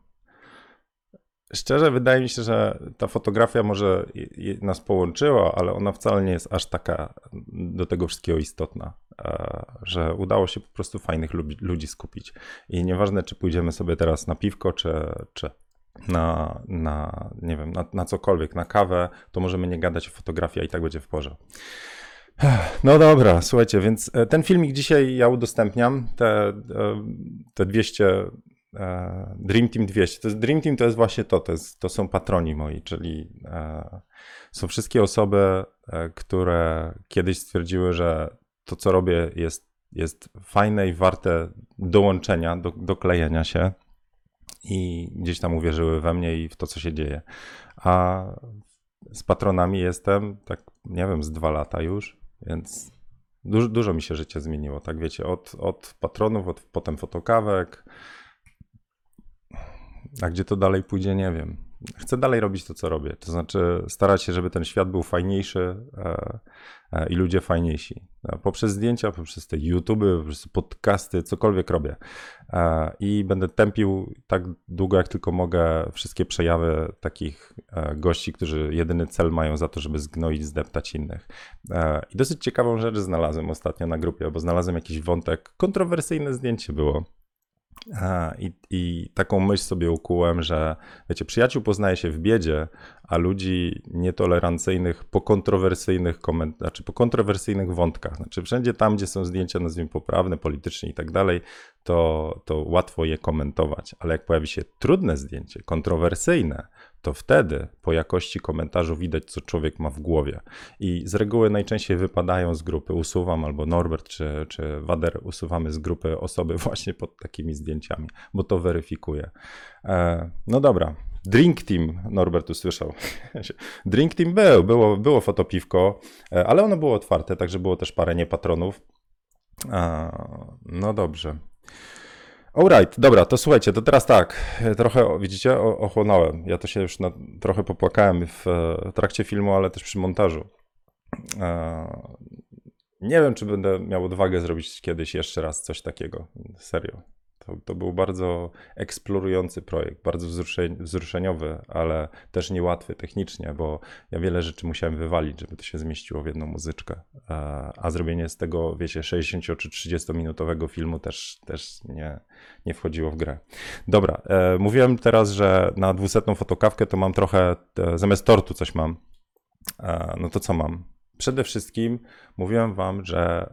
Szczerze, wydaje mi się, że ta fotografia może nas połączyła, ale ona wcale nie jest aż taka do tego wszystkiego istotna, że udało się po prostu fajnych ludzi skupić. I nieważne, czy pójdziemy sobie teraz na piwko, czy, czy na, na, nie wiem, na, na cokolwiek, na kawę, to możemy nie gadać o fotografii, a i tak będzie w porze. No dobra, słuchajcie, więc e, ten filmik dzisiaj ja udostępniam, te, e, te 200, e, Dream Team 200. To jest, Dream Team to jest właśnie to, to, jest, to są patroni moi, czyli są wszystkie osoby, które kiedyś stwierdziły, że to, co robię, jest, jest fajne i warte dołączenia, do, doklejenia się i gdzieś tam uwierzyły we mnie i w to, co się dzieje. A z patronami jestem, tak nie wiem, z dwa lata już. Więc dużo, dużo mi się życie zmieniło, tak wiecie, od, od patronów, od potem fotokawek. A gdzie to dalej pójdzie, nie wiem. Chcę dalej robić to, co robię. To znaczy starać się, żeby ten świat był fajniejszy e, i ludzie fajniejsi. E, poprzez zdjęcia, poprzez te YouTube, poprzez podcasty, cokolwiek robię. E, I będę tępił tak długo, jak tylko mogę wszystkie przejawy takich e, gości, którzy jedyny cel mają za to, żeby zgnoić, zdeptać innych. E, I dosyć ciekawą rzecz znalazłem ostatnio na grupie, bo znalazłem jakiś wątek, kontrowersyjne zdjęcie było i, I, taką myśl sobie ukułem, że wiecie, przyjaciół poznaje się w biedzie, a ludzi nietolerancyjnych po kontrowersyjnych koment- znaczy po kontrowersyjnych wątkach. Znaczy wszędzie tam, gdzie są zdjęcia, nazwijmy poprawne, polityczne i tak dalej, to łatwo je komentować. Ale jak pojawi się trudne zdjęcie, kontrowersyjne, to wtedy po jakości komentarzu widać, co człowiek ma w głowie. I z reguły najczęściej wypadają z grupy. Usuwam albo Norbert czy, czy Wader usuwamy z grupy osoby właśnie pod takimi zdjęciami, bo to weryfikuje. E, no dobra. Drink Team, Norbert usłyszał. Drink Team był, było, było fotopiwko, e, ale ono było otwarte, także było też parę niepatronów. E, no dobrze. Alright, dobra, to słuchajcie, to teraz tak, trochę, widzicie, ochłonąłem. Ja to się już na, trochę popłakałem w, w trakcie filmu, ale też przy montażu. E, nie wiem, czy będę miał odwagę zrobić kiedyś jeszcze raz coś takiego, serio. To, to był bardzo eksplorujący projekt, bardzo wzruszeniowy, ale też niełatwy technicznie, bo ja wiele rzeczy musiałem wywalić, żeby to się zmieściło w jedną muzyczkę. E, a zrobienie z tego, wiecie, 60 czy 30 minutowego filmu też, też nie, nie wchodziło w grę. Dobra, e, mówiłem teraz, że na 200 fotokawkę to mam trochę, e, zamiast tortu coś mam. No to co mam? Przede wszystkim mówiłem wam, że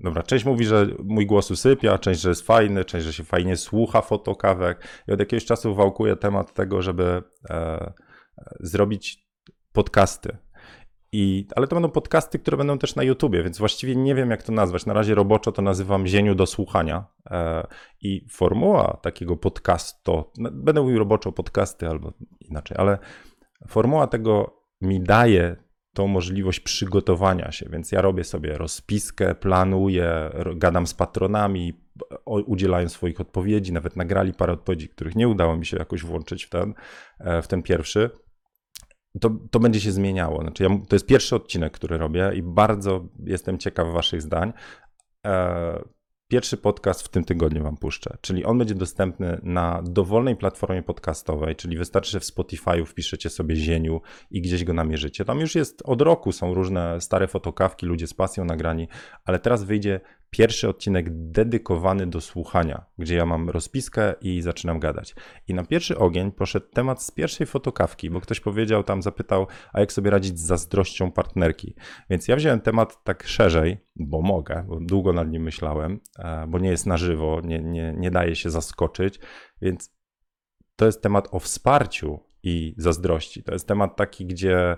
dobra, część mówi, że mój głos usypia, część, że jest fajny, część, że się fajnie słucha fotokawek. I od jakiegoś czasu wałkuję temat tego, żeby e, zrobić podcasty. I, ale to będą podcasty, które będą też na YouTubie, więc właściwie nie wiem, jak to nazwać. Na razie roboczo to nazywam zieniu do słuchania. E, I formuła takiego podcastu, będę mówił roboczo podcasty albo inaczej, ale formuła tego mi daje tą możliwość przygotowania się, więc ja robię sobie rozpiskę, planuję, gadam z patronami, udzielają swoich odpowiedzi, nawet nagrali parę odpowiedzi, których nie udało mi się jakoś włączyć w ten, e, w ten pierwszy. To, to będzie się zmieniało. Znaczy ja, to jest pierwszy odcinek, który robię i bardzo jestem ciekaw Waszych zdań. E, Pierwszy podcast w tym tygodniu Wam puszczę, czyli on będzie dostępny na dowolnej platformie podcastowej, czyli wystarczy, że w Spotify wpiszecie sobie Zieniu i gdzieś go namierzycie. Tam już jest od roku, są różne stare fotokawki, ludzie z pasją nagrani, ale teraz wyjdzie pierwszy odcinek dedykowany do słuchania, gdzie ja mam rozpiskę i zaczynam gadać. I na pierwszy ogień poszedł temat z pierwszej fotokawki, bo ktoś powiedział tam, zapytał, a jak sobie radzić z zazdrością partnerki. Więc ja wziąłem temat tak szerzej, bo mogę, bo długo nad nim myślałem, e, bo nie jest na żywo, nie, nie, nie daje się zaskoczyć, więc to jest temat o wsparciu i zazdrości. To jest temat taki, gdzie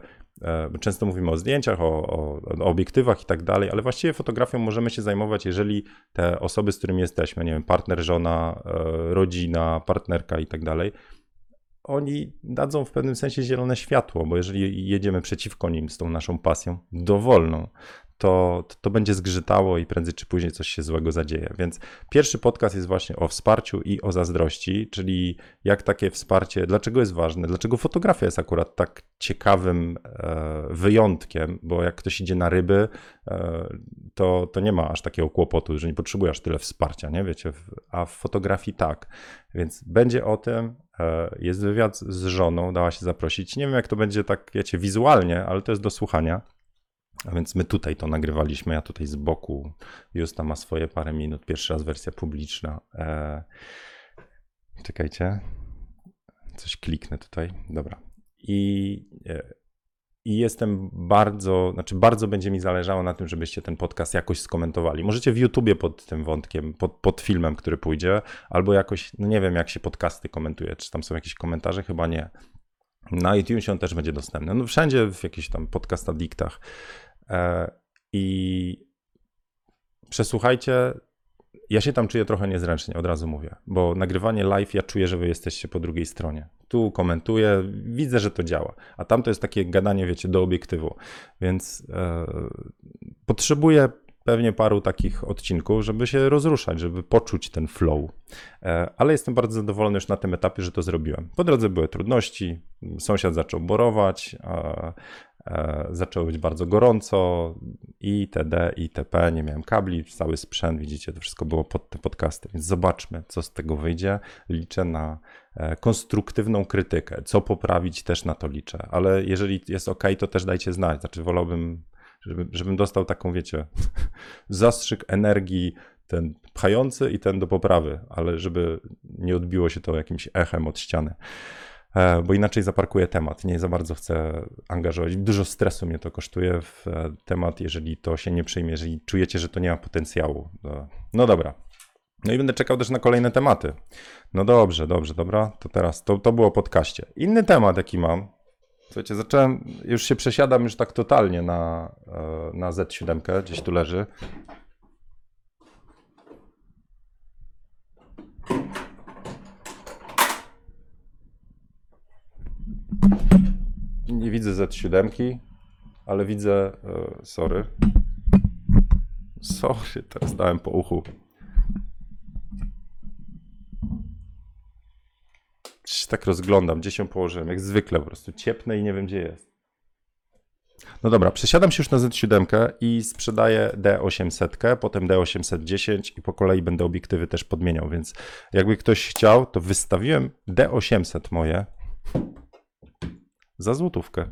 często mówimy o zdjęciach, o, o, o, obiektywach i tak dalej, ale właściwie fotografią możemy się zajmować, jeżeli te osoby, z którymi jesteśmy, nie wiem, partner, żona, e, rodzina, partnerka i tak dalej, oni dadzą w pewnym sensie zielone światło, bo jeżeli jedziemy przeciwko nim z tą naszą pasją dowolną, to, to będzie zgrzytało i prędzej czy później coś się złego zadzieje. Więc pierwszy podcast jest właśnie o wsparciu i o zazdrości, czyli jak takie wsparcie, dlaczego jest ważne, dlaczego fotografia jest akurat tak ciekawym e, wyjątkiem, bo jak ktoś idzie na ryby, e, to, to nie ma aż takiego kłopotu, że nie potrzebujesz tyle wsparcia, nie wiecie, a w fotografii tak. Więc będzie o tym, e, jest wywiad z żoną, dała się zaprosić. Nie wiem, jak to będzie tak, wiecie, wizualnie, ale to jest do słuchania. A więc my tutaj to nagrywaliśmy, ja tutaj z boku. Justa ma swoje parę minut, pierwszy raz wersja publiczna. Eee, czekajcie, coś kliknę tutaj. Dobra. I, e, I jestem bardzo, znaczy bardzo będzie mi zależało na tym, żebyście ten podcast jakoś skomentowali. Możecie w YouTubie pod tym wątkiem, pod, pod filmem, który pójdzie, albo jakoś, no nie wiem, jak się podcasty komentuje. Czy tam są jakieś komentarze? Chyba nie. Na iTunesie on też będzie dostępny. No wszędzie w jakichś tam podcast adiktach. E, I przesłuchajcie. Ja się tam czuję trochę niezręcznie, od razu mówię, bo nagrywanie live, ja czuję, że wy jesteście po drugiej stronie. Tu komentuję, widzę, że to działa, a tam to jest takie gadanie, wiecie, do obiektywu, więc e, potrzebuję pewnie paru takich odcinków, żeby się rozruszać, żeby poczuć ten flow. E, ale jestem bardzo zadowolony już na tym etapie, że to zrobiłem. Po drodze były trudności, sąsiad zaczął borować, zaczęło być bardzo gorąco, itd., itp., nie miałem kabli, cały sprzęt, widzicie, to wszystko było pod te podcasty, więc zobaczmy, co z tego wyjdzie. Liczę na e, konstruktywną krytykę, co poprawić też na to liczę, ale jeżeli jest ok, to też dajcie znać, znaczy wolałbym, żeby, żebym dostał taką, wiecie, zastrzyk energii, ten pchający i ten do poprawy, ale żeby nie odbiło się to jakimś echem od ściany. E, bo inaczej zaparkuję temat. Nie za bardzo chcę angażować. Dużo stresu mnie to kosztuje w e, temat, jeżeli to się nie przyjmie, jeżeli czujecie, że to nie ma potencjału. No dobra. No i będę czekał też na kolejne tematy. No dobrze, dobrze, dobra. To teraz, to, to było o podcaście. Inny temat, jaki mam. Słuchajcie, zacząłem, już się przesiadam już tak totalnie na, e, na Z7, gdzieś tu leży. Nie widzę Z7, ale widzę. E, sorry. Sorry, teraz dałem po uchu. Tak rozglądam, gdzie się położyłem. Jak zwykle po prostu ciepnę i nie wiem, gdzie jest. No dobra, przesiadam się już na Z7 i sprzedaję D800, potem D810 i po kolei będę obiektywy też podmieniał, więc jakby ktoś chciał, to wystawiłem D800 moje za złotówkę.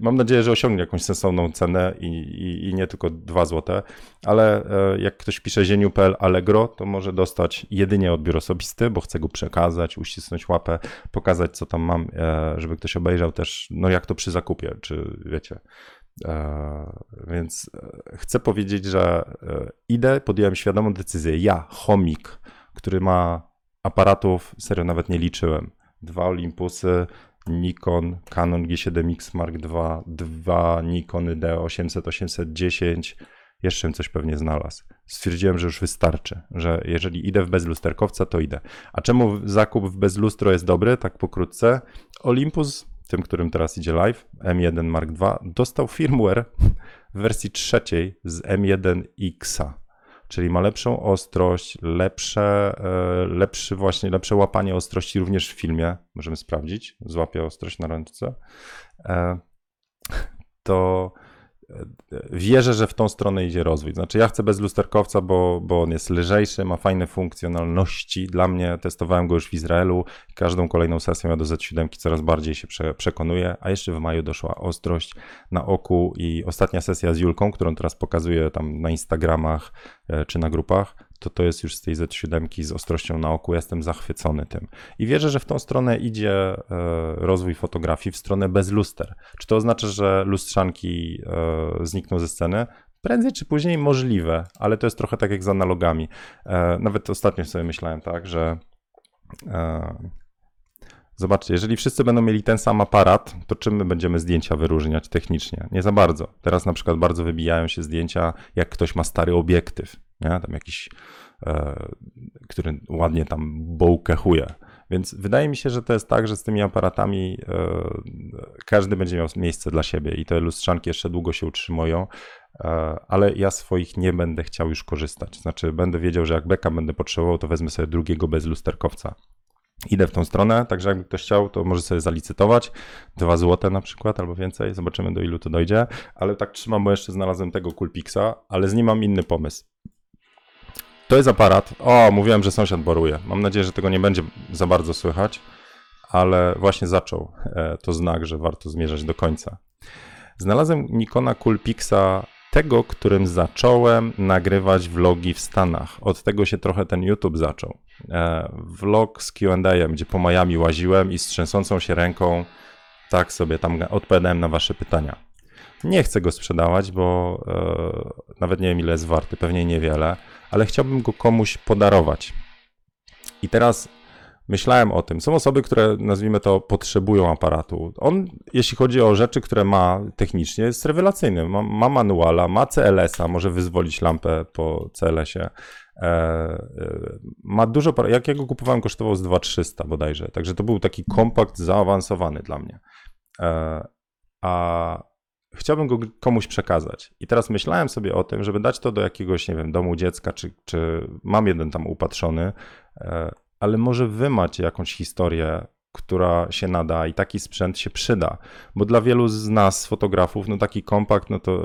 Mam nadzieję, że osiągnie jakąś sensowną cenę i, i, i nie tylko 2 złote, ale e, jak ktoś pisze zieniu.pl Allegro, to może dostać jedynie odbiór osobisty, bo chcę go przekazać, uścisnąć łapę, pokazać co tam mam, e, żeby ktoś obejrzał też, no jak to przy zakupie, czy wiecie, E, więc e, chcę powiedzieć, że e, idę, podjąłem świadomą decyzję. Ja, chomik, który ma aparatów, serio nawet nie liczyłem. Dwa Olympusy, Nikon, Canon G7X Mark II, dwa Nikony D800, 810, jeszcze coś pewnie znalazł. Stwierdziłem, że już wystarczy, że jeżeli idę w bezlusterkowca, to idę. A czemu zakup w bezlustro jest dobry, tak pokrótce? Olympus, tym, którym teraz idzie live, M1 Mark II, dostał firmware w wersji trzeciej z M1X czyli ma lepszą ostrość, lepsze, e, lepszy właśnie, lepsze łapanie ostrości również w filmie. Możemy sprawdzić, złapię ostrość na ręce. E, to wierzę, że w tą stronę idzie rozwój. Znaczy, ja chcę bez lusterkowca, bo, bo on jest lżejszy, ma fajne funkcjonalności. Dla mnie testowałem go już w Izraelu. Każdą kolejną sesją ja do Z7 coraz bardziej się prze, przekonuję. A jeszcze w maju doszła ostrość na oku i ostatnia sesja z Julką, którą teraz pokazuję tam na Instagramach e, czy na grupach to to jest już z tej Z7 z ostrością na oku. Jestem zachwycony tym. I wierzę, że w tą stronę idzie e, rozwój fotografii, w stronę bez luster. Czy to oznacza, że lustrzanki e, znikną ze sceny? Prędzej czy później możliwe, ale to jest trochę tak jak z analogami. E, nawet ostatnio sobie myślałem tak, że Zobaczcie, jeżeli wszyscy będą mieli ten sam aparat, to czym my będziemy zdjęcia wyróżniać technicznie? Nie za bardzo. Teraz na przykład bardzo wybijają się zdjęcia, jak ktoś ma stary obiektyw, nie? tam jakiś, e, który ładnie tam bołkechuje. Więc wydaje mi się, że to jest tak, że z tymi aparatami e, każdy będzie miał miejsce dla siebie i te lustrzanki jeszcze długo się utrzymują, e, ale ja swoich nie będę chciał już korzystać. Znaczy, będę wiedział, że jak beka będę potrzebował, to wezmę sobie drugiego bez lusterkowca idę w tą stronę, także jakby ktoś chciał, to może sobie zalicytować. Dwa złote na przykład albo więcej, zobaczymy do ilu to dojdzie. Ale tak trzymam, bo jeszcze znalazłem tego Coolpixa, ale z nim mam inny pomysł. To jest aparat. O, mówiłem, że sąsiad boruje. Mam nadzieję, że tego nie będzie za bardzo słychać, ale właśnie zaczął. E, to znak, że warto zmierzać do końca. Znalazłem Nikona Coolpixa tego, którym zacząłem nagrywać vlogi w Stanach. Od tego się trochę ten YouTube zaczął. E, vlog z Q&A, gdzie po Miami łaziłem i z trzęsącą się ręką tak sobie tam odpowiadałem na wasze pytania. Nie chcę go sprzedawać, bo e, nawet nie wiem ile jest warty, pewnie niewiele, ale chciałbym go komuś podarować. I teraz myślałem o tym. Są osoby, które nazwijmy to potrzebują aparatu. On, jeśli chodzi o rzeczy, które ma technicznie, jest rewelacyjny. Ma, ma manuala, ma CLS-a, może wyzwolić lampę po CLS-ie. E, e, ma dużo, jak ja go kupowałem, kosztował z 2300 bodajże, także to był taki kompakt zaawansowany dla mnie. E, a chciałbym go komuś przekazać. I teraz myślałem sobie o tym, żeby dać to do jakiegoś, nie wiem, domu dziecka, czy, czy mam jeden tam upatrzony, ale może wy macie jakąś historię, która się nada i taki sprzęt się przyda, bo dla wielu z nas, fotografów, no taki kompakt, no to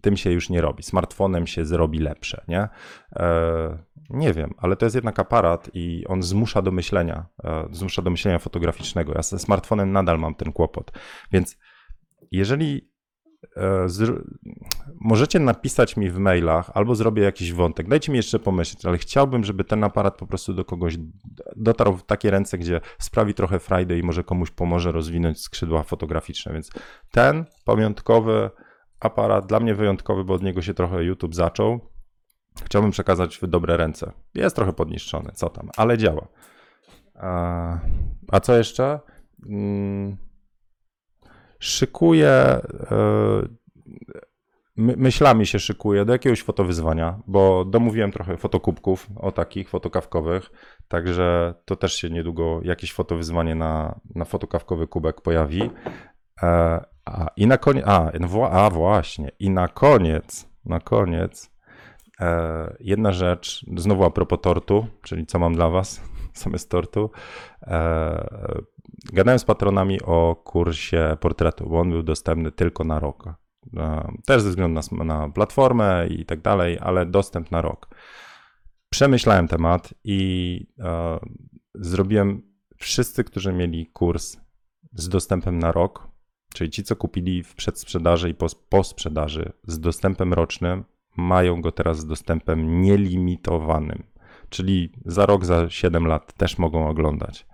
tym się już nie robi. Smartfonem się zrobi lepsze, nie? E, nie wiem, ale to jest jednak aparat i on zmusza do myślenia, e, zmusza do myślenia fotograficznego. Ja ze smartfonem nadal mam ten kłopot, więc jeżeli E, możecie napisać mi w mailach albo zrobię jakiś wątek. Dajcie mi jeszcze pomyśleć, ale chciałbym, żeby ten aparat po prostu do kogoś dotarł w takie ręce, gdzie sprawi trochę frajdy i może komuś pomoże rozwinąć skrzydła fotograficzne. Więc ten pamiątkowy aparat, dla mnie wyjątkowy, bo od niego się trochę YouTube zaczął, chciałbym przekazać w dobre ręce. Jest trochę podniszczony, co tam, ale działa. A, co jeszcze? Hmm szykuję, e, myślami się szykuję do jakiegoś fotowyzwania, bo domówiłem trochę fotokubków o takich fotokawkowych, także to też się niedługo jakieś fotowyzwanie na, na fotokawkowy kubek pojawi. E, a i na koniec, a, a właśnie, i na koniec, na koniec, e, jedna rzecz, znowu a propos tortu, czyli co mam dla was, zamiast tortu. Gadałem z patronami o kursie portretu, bo on był dostępny tylko na rok. E, też ze względu na, na platformę i tak dalej, ale dostęp na rok. Przemyślałem temat i e, zrobiłem wszyscy, którzy mieli kurs z dostępem na rok, czyli ci, co kupili w przedsprzedaży i po, po sprzedaży z dostępem rocznym, mają go teraz z dostępem nielimitowanym. Czyli za rok, za 7 lat też mogą oglądać.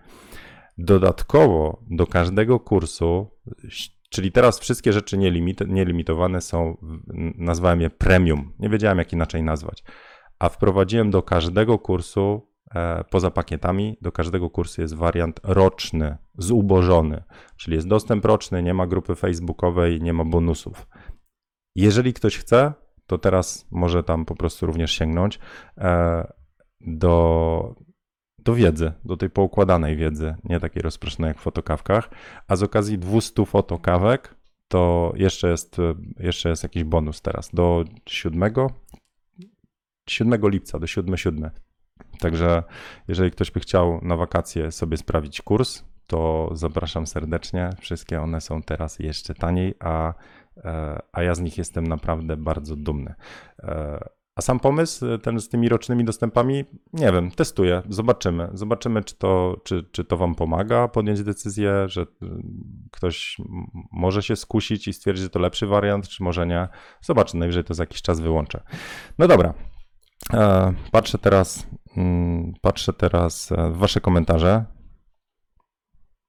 Dodatkowo do każdego kursu Czyli teraz wszystkie rzeczy nielimit, nielimitowane są, nazwałem je premium. Nie wiedziałem, jak inaczej nazwać. A wprowadziłem do każdego kursu, e, poza pakietami, do każdego kursu jest wariant roczny, zubożony. Czyli jest dostęp roczny, nie ma grupy facebookowej, nie ma bonusów. Jeżeli ktoś chce, to teraz może tam po prostu również sięgnąć e, do, do wiedzy, do tej poukładanej wiedzy, nie takiej rozproszonej jak w fotokawkach. A z okazji 200 fotokawek to jeszcze jest, jeszcze jest jakiś bonus teraz do 7, 7 lipca, do 7-7. Także jeżeli ktoś by chciał na wakacje sobie sprawić kurs, to zapraszam serdecznie. Wszystkie one są teraz jeszcze taniej, a, e, a ja z nich jestem naprawdę bardzo dumny. E, a sam pomysł, ten z tymi rocznymi dostępami, nie wiem, testuję, zobaczymy. Zobaczymy, czy to, czy, czy to Wam pomaga podjąć decyzję, że y, ktoś może się skusić i stwierdzić, że to lepszy wariant, czy może nie. Zobaczę, najwyżej to za jakiś czas wyłączę. No dobra, e, patrzę teraz, mm, patrzę teraz e, w Wasze komentarze.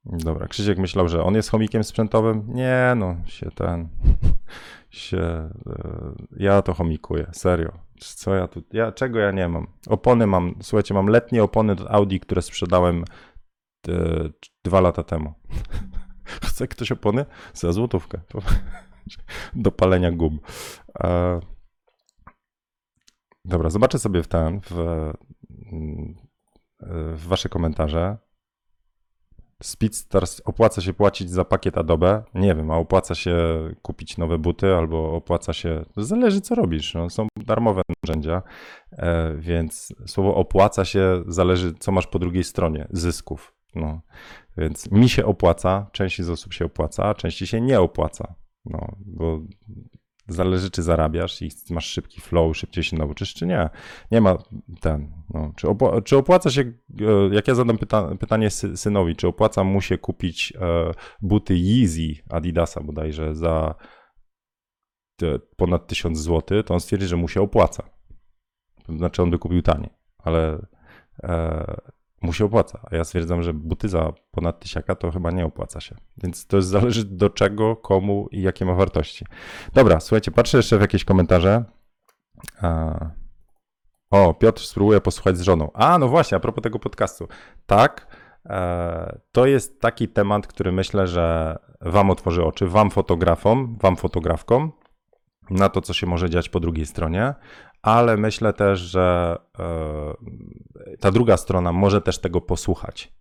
Dobra, Krzysiek myślał, że on jest chomikiem sprzętowym. Nie, no, się ten, się, e, ja to chomikuję, serio. Co ja tu, ja, czego ja nie mam? Opony mam, słuchajcie, mam letnie opony do Audi, które sprzedałem e, dwa lata temu. Chce ktoś opony? Za złotówkę. Do palenia gum. E, dobra, zobaczę sobie w ten, w, w wasze komentarze. Speedstars opłaca się płacić za pakiet Adobe? Nie wiem, a opłaca się kupić nowe buty albo opłaca się. Zależy, co robisz. No, są darmowe narzędzia, e, więc słowo opłaca się zależy, co masz po drugiej stronie zysków. No, więc mi się opłaca, części z osób się opłaca, a części się nie opłaca. No, bo Zależy, czy zarabiasz i masz szybki flow, szybciej się nauczysz, czy nie. Nie ma ten. No. Czy, czy opłaca się, e, jak ja zadam pyta pytanie synowi, czy opłaca mu się kupić e, buty Yeezy Adidasa bodajże za ponad 1000 zł, to on stwierdzi, że mu się opłaca. Znaczy, on by kupił taniej, ale e, mu się opłaca. A ja stwierdzam, że buty za ponad tysiaka to chyba nie opłaca się. Więc to zależy do czego, komu i jakie ma wartości. Dobra, słuchajcie, patrzę jeszcze w jakieś komentarze. O, Piotr spróbuje posłuchać z żoną. A, no właśnie, a propos tego podcastu. Tak, e, to jest taki temat, który myślę, że Wam otworzy oczy, Wam fotografom, Wam fotografkom, na to, co się może dziać po drugiej stronie, ale myślę też, że e, ta druga strona może też tego posłuchać.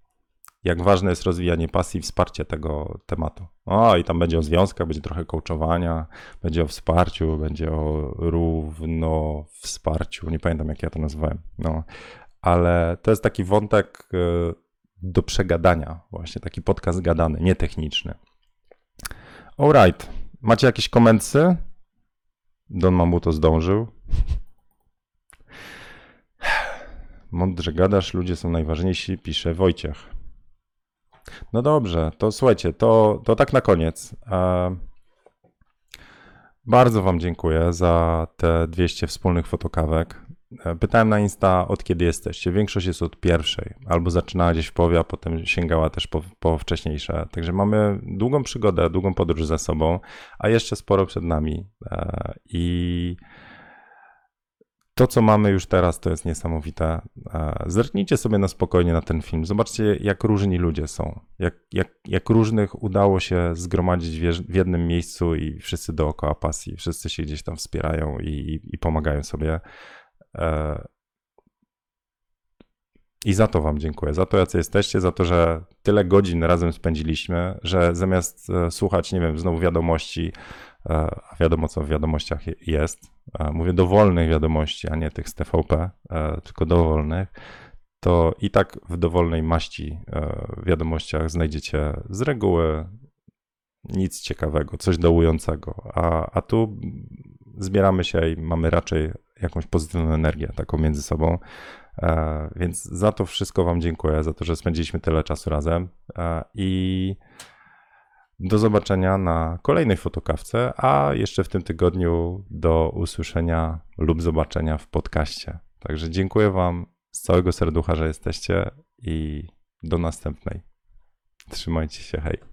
Jak ważne jest rozwijanie pasji i wsparcie tego tematu. O, i tam będzie o związkach, będzie trochę coachowania, będzie o wsparciu, będzie o równo wsparciu. Nie pamiętam, jak ja to nazywałem. No, ale to jest taki wątek e, do przegadania, właśnie taki podcast gadany, nietechniczny. Alright. Macie jakieś komentarze? Don Mamuto zdążył. Mądrze gadasz, ludzie są najważniejsi, pisze Wojciech. No dobrze, to słuchajcie, to, to tak na koniec. Bardzo Wam dziękuję za te 200 wspólnych fotokawek. E, pytałem na Insta, od kiedy jesteście. Większość jest od pierwszej, albo zaczynała gdzieś w połowie, a potem sięgała też po, po wcześniejsze. Także mamy długą przygodę, długą podróż za sobą, a jeszcze sporo przed nami. E, I to, co mamy już teraz, to jest niesamowite. E, zerknijcie sobie na spokojnie na ten film. Zobaczcie, jak różni ludzie są. Jak, jak, jak różnych udało się zgromadzić w jednym miejscu i wszyscy dookoła pasji. Wszyscy się gdzieś tam wspierają i, i, i pomagają sobie. E, I za to Wam dziękuję, za to, jacy jesteście, za to, że tyle godzin razem spędziliśmy, że zamiast e, słuchać, nie wiem, znowu wiadomości, a wiadomo, co w wiadomościach jest, mówię dowolnych wiadomości, a nie tych z TVP, tylko dowolnych, to i tak w dowolnej maści wiadomościach znajdziecie z reguły nic ciekawego, coś dołującego, a, a tu zbieramy się i mamy raczej jakąś pozytywną energię taką między sobą. E, więc za to wszystko Wam dziękuję, za to, że spędziliśmy tyle czasu razem. E, i do zobaczenia na kolejnej fotokawce, a jeszcze w tym tygodniu do usłyszenia lub zobaczenia w podcaście. Także dziękuję Wam z całego serducha, że jesteście i do następnej. Trzymajcie się, hej.